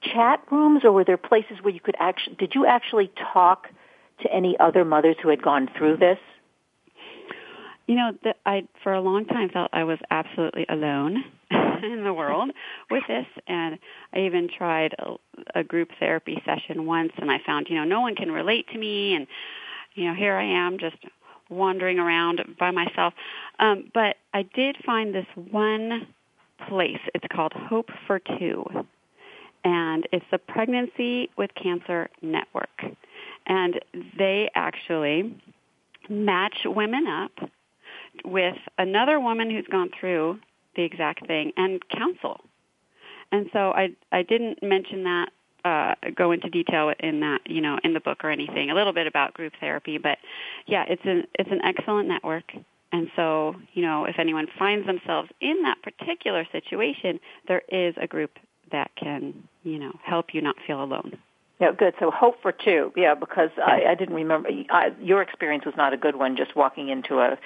chat rooms or were there places where you could actually, did you actually talk to any other mothers who had gone through this? You know, the, I for a long time felt I was absolutely alone in the world with this, and I even tried a, a group therapy session once, and I found you know no one can relate to me, and you know here I am just wandering around by myself. Um, but I did find this one place. It's called Hope for Two, and it's the Pregnancy with Cancer Network, and they actually match women up with another woman who's gone through the exact thing and counsel. And so I I didn't mention that uh, go into detail in that you know in the book or anything. A little bit about group therapy, but yeah, it's an it's an excellent network. And so you know if anyone finds themselves in that particular situation, there is a group that can you know help you not feel alone. Yeah, good. So hope for two. Yeah, because I, I didn't remember. I, your experience was not a good one. Just walking into a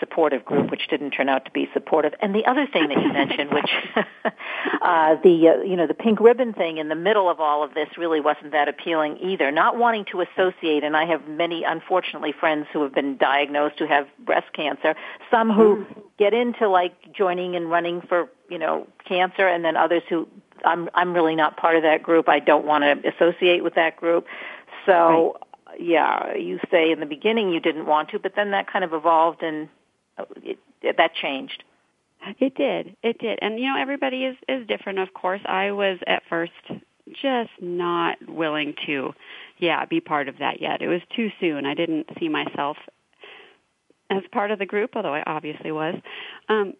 supportive group, which didn't turn out to be supportive. And the other thing that you mentioned, which uh, the uh, you know the pink ribbon thing in the middle of all of this really wasn't that appealing either. Not wanting to associate, and I have many unfortunately friends who have been diagnosed who have breast cancer. Some who get into like joining and running for you know cancer, and then others who I'm I'm really not part of that group. I don't want to associate with that group. So. Right yeah, you say in the beginning you didn't want to, but then that kind of evolved and it, that changed. It did. It did. And you know, everybody is is different, of course. I was at first just not willing to yeah, be part of that yet. It was too soon. I didn't see myself as part of the group, although I obviously was. Um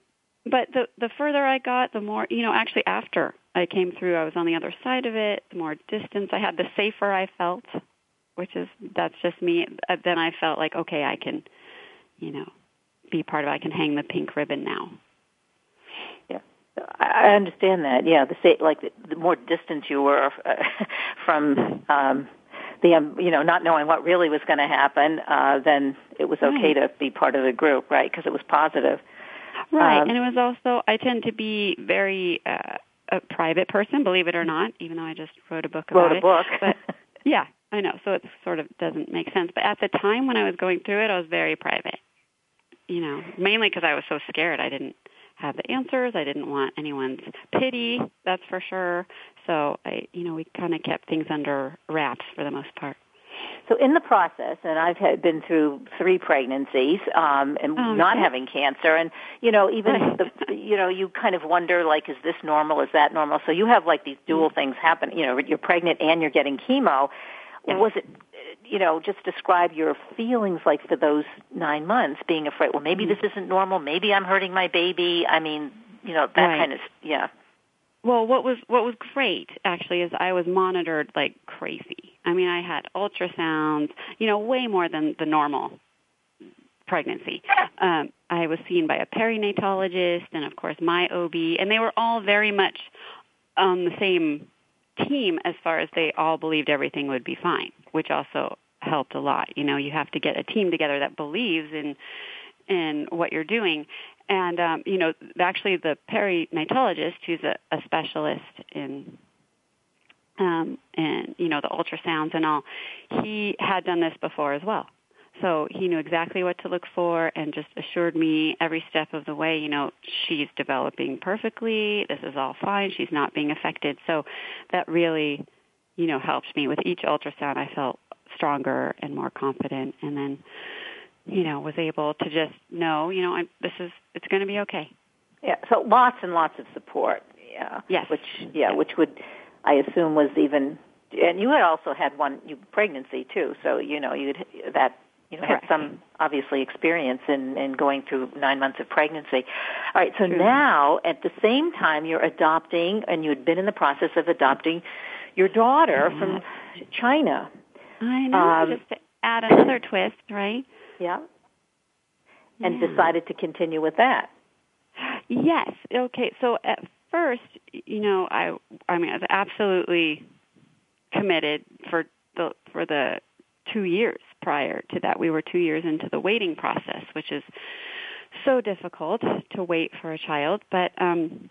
but the the further I got, the more, you know, actually after I came through, I was on the other side of it, the more distance I had, the safer I felt, which is that's just me. Uh, then I felt like okay, I can, you know, be part of. I can hang the pink ribbon now. Yeah, I understand that. Yeah, the say, like the, the more distant you were uh, from um, the um, you know not knowing what really was going to happen, uh, then it was okay right. to be part of the group, right? Because it was positive. Right, um, and it was also I tend to be very uh, a private person, believe it or not, even though I just wrote a book about wrote a it. book. but yeah, I know. So it sort of doesn't make sense. But at the time when I was going through it, I was very private you know, mainly because I was so scared. I didn't have the answers. I didn't want anyone's pity, that's for sure. So I, you know, we kind of kept things under wraps for the most part. So in the process, and I've had, been through three pregnancies um, and oh, not okay. having cancer, and you know, even the, you know, you kind of wonder like, is this normal? Is that normal? So you have like these dual things happen. You know, you're pregnant and you're getting chemo. Yes. Was it, you know, just describe your feelings like for those nine months, being afraid. Well, maybe Mhm. this isn't normal. Maybe I'm hurting my baby. I mean, you know, that Right. kind of yeah. Well, what was what was great actually is I was monitored like crazy. I mean, I had ultrasounds, you know, way more than the normal pregnancy. Um, I was seen by a perinatologist and of course my OB, and they were all very much on the same team as far as they all believed everything would be fine, which also helped a lot. You know, you have to get a team together that believes in in what you're doing. And um, you know, actually, the perinatologist, who's a, a specialist in um, and you know the ultrasounds and all, he had done this before as well. So he knew exactly what to look for and just assured me every step of the way, you know, she's developing perfectly. This is all fine. She's not being affected. So that really, you know, helped me. With each ultrasound, I felt stronger and more confident. And then, you know, was able to just know, you know, I, this is, it's going to be okay. Yeah, so lots and lots of support. Yeah. Yes. Which yeah, which would I assume was even and you had also had one you pregnancy too, so you know you'd that you know Correct. had some obviously experience in in going through nine months of pregnancy. All right, so now at the same time you're adopting, and you had been in the process of adopting your daughter from China. I know. Um, just to add another twist, right? Yeah. And Yeah. decided to continue with that. Yes. Okay. So at first, you know, I I mean, I was absolutely committed for the for the two years prior to that. We were two years into the waiting process, which is so difficult to wait for a child. But um,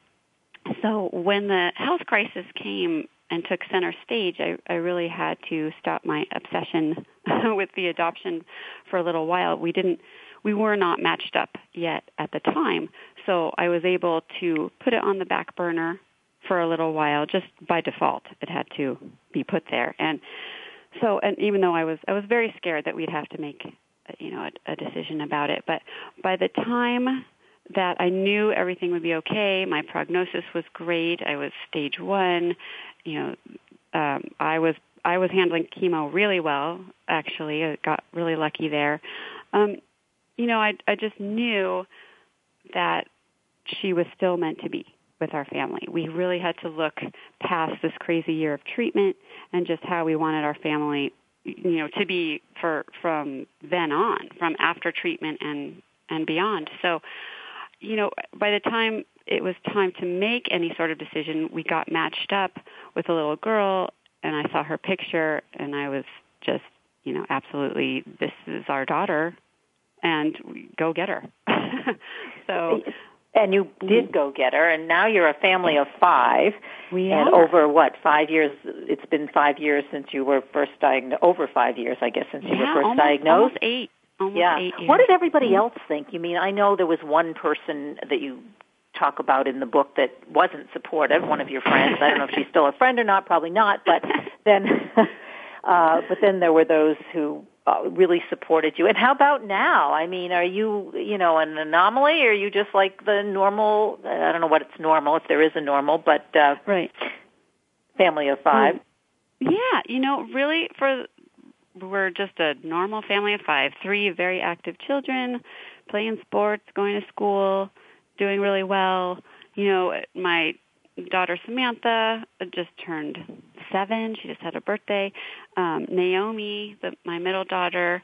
so when the health crisis came and took center stage, I, I really had to stop my obsession with the adoption for a little while. We didn't, we were not matched up yet at the time, so I was able to put it on the back burner for a little while, just by default. It had to be put there, and so, and even though I was, I was very scared that we'd have to make, you know, a, a decision about it. But by the time that I knew everything would be okay, my prognosis was great. I was stage one. You know, um, I was I was handling chemo really well. Actually, I got really lucky there. Um, you know, I I just knew that she was still meant to be with our family. We really had to look past this crazy year of treatment and just how we wanted our family, you know, to be for from then on, from after treatment and and beyond. So, you know, by the time it was time to make any sort of decision, we got matched up with a little girl and I saw her picture and I was just, you know, absolutely this is our daughter and go get her. so And you did go get her, and now you're a family of five. we and are. over what five years? It's been five years since you were first diagnosed. Over five years, I guess, since you were first almost, diagnosed. almost eight. Almost yeah. eight. What did everybody else think? You mean I know there was one person that you talk about in the book that wasn't supportive. One of your friends. I don't know if she's still a friend or not. Probably not. But then, uh, but then there were those who uh, really supported you. And how about now? I mean, are you you know an anomaly, or are you just like the normal? I don't know what it's normal if there is a normal, but uh, right? family of five. Yeah, you know, really for we're just a normal family of five, three very active children, playing sports, going to school, doing really well. You know, my daughter Samantha just turned seven. She just had a birthday. Um, Naomi, the, my middle daughter,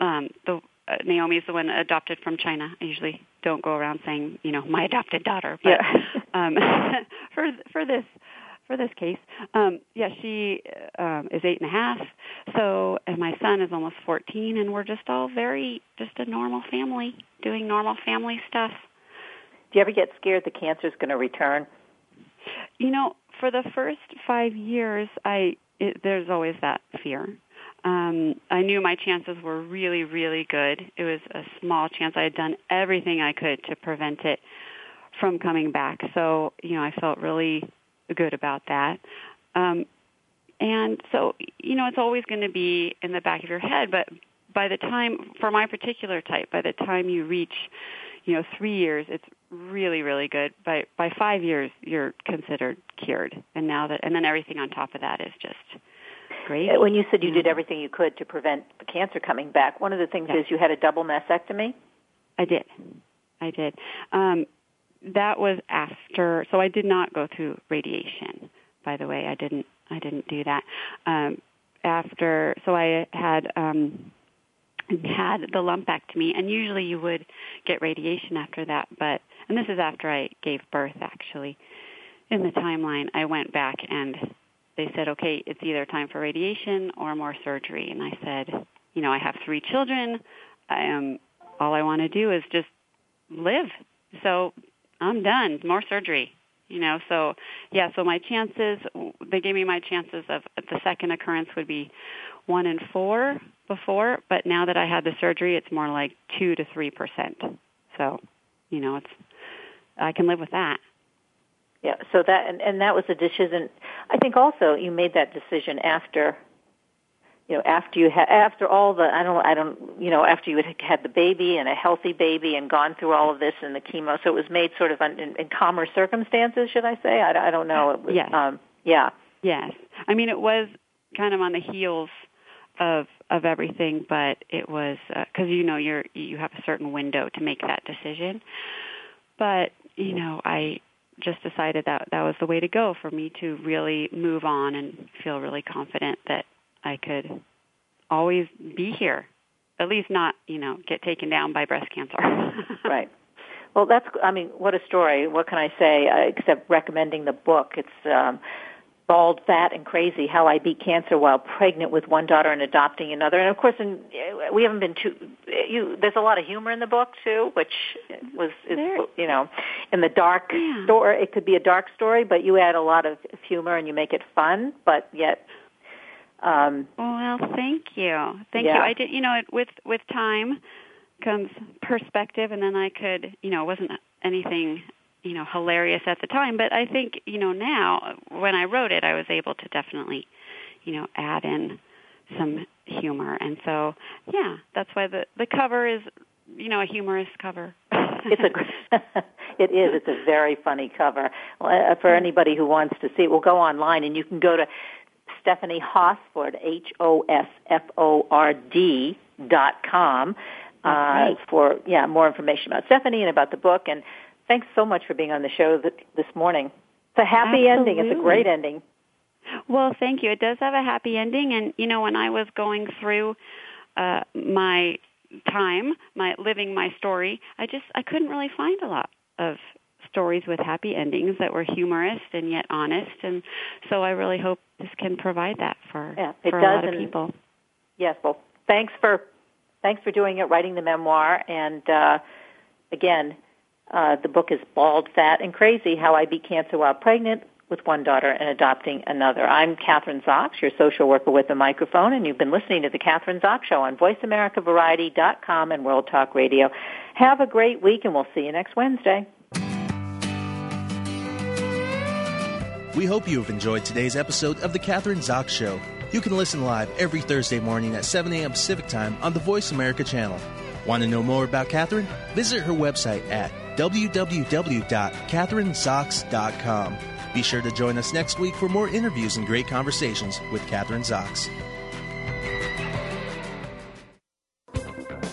um, the uh, Naomi is the one adopted from China. I usually don't go around saying, you know, my adopted daughter, but Yeah. um, for for this for this case, um, yeah, she um, is eight and a half. So, and my son is almost fourteen, and we're just all very just a normal family doing normal family stuff. Do you ever get scared the cancer's going to return? You know, for the first five years, I it, there's always that fear. Um, I knew my chances were really, really good. It was a small chance. I had done everything I could to prevent it from coming back. So, you know, I felt really good about that. Um, and so, you know, it's always going to be in the back of your head. But by the time, for my particular type, by the time you reach, you know, three years, it's really, really good. By by five years, you're considered cured. And now that, and then everything on top of that is just great. Uh, When you said you did everything you could to prevent the cancer coming back, one of the things Yeah. is you had a double mastectomy. I did. I did. Um, that was after, so I did not go through radiation. By the way, I didn't. I didn't do that. Um, after, so I had um, had the lumpectomy, and usually you would get radiation after that. But and this is after I gave birth, actually. In the timeline, I went back and they said, okay, it's either time for radiation or more surgery. And I said, you know, I have three children. I am all I want to do is just live. So I'm done. More surgery. You know, so yeah, so my chances they gave me my chances of the second occurrence would be one in four before, but now that I had the surgery it's more like two to three percent. So, you know, it's I can live with that. Yeah. So that and, and that was a decision. I think also you made that decision after, you know, after you had after all the I don't I don't you know after you had had the baby and a healthy baby and gone through all of this and the chemo. So it was made sort of un, in, in calmer circumstances, should I say? I, I don't know. It was, Yes. Um, yeah. Yes. I mean, it was kind of on the heels of of everything, but it was because uh, you know you're you have a certain window to make that decision. But you know, I just decided that that was the way to go for me to really move on and feel really confident that I could always be here. At least not, you know, get taken down by breast cancer. right. Well, that's, I mean, what a story. What can I say uh, except recommending the book? It's, um, bald, fat, and crazy, how I beat cancer while pregnant with one daughter and adopting another. And of course, in, we haven't been too. You, there's a lot of humor in the book too, which was, is, you know, in the dark yeah. story. It could be a dark story, but you add a lot of humor and you make it fun, but yet. Um, well, thank you, thank yeah. you. I did, you know, with with time comes perspective, and then I could, you know, it wasn't anything you know hilarious at the time. But i think you know now when i wrote it i was able to definitely you know add in some humor. And so yeah that's why the the cover is you know a humorous cover. It's a it is. It's a very funny cover. Uh, for anybody who wants to see it we'll go online and you can go to stephanie hosford h o s f o r d dot com uh, right. for yeah more information about stephanie and about the book. And Thanks so much for being on the show this morning. It's a happy Absolutely. ending. It's a great ending. Well, thank you. It does have a happy ending, and you know, when I was going through uh, my time, my living my story, I just I couldn't really find a lot of stories with happy endings that were humorous and yet honest, and so I really hope this can provide that for yeah, for a lot of people. Yes, well, thanks for thanks for doing it, writing the memoir, and uh, again, uh, the book is Bald, Fat, and Crazy, How I Beat Cancer While Pregnant with One Daughter and Adopting Another. I'm Kathryn Zox, your social worker with a microphone, and you've been listening to The Kathryn Zox Show on VoiceAmericaVariety.com and World Talk Radio. Have a great week, and we'll see you next Wednesday. We hope you have enjoyed today's episode of The Kathryn Zox Show. You can listen live every Thursday morning at 7 a.m. Pacific Time on the Voice America channel. Want to know more about Kathryn? Visit her website at www.kathrynzox.com. Be sure to join us next week for more interviews and great conversations with Kathryn Zox.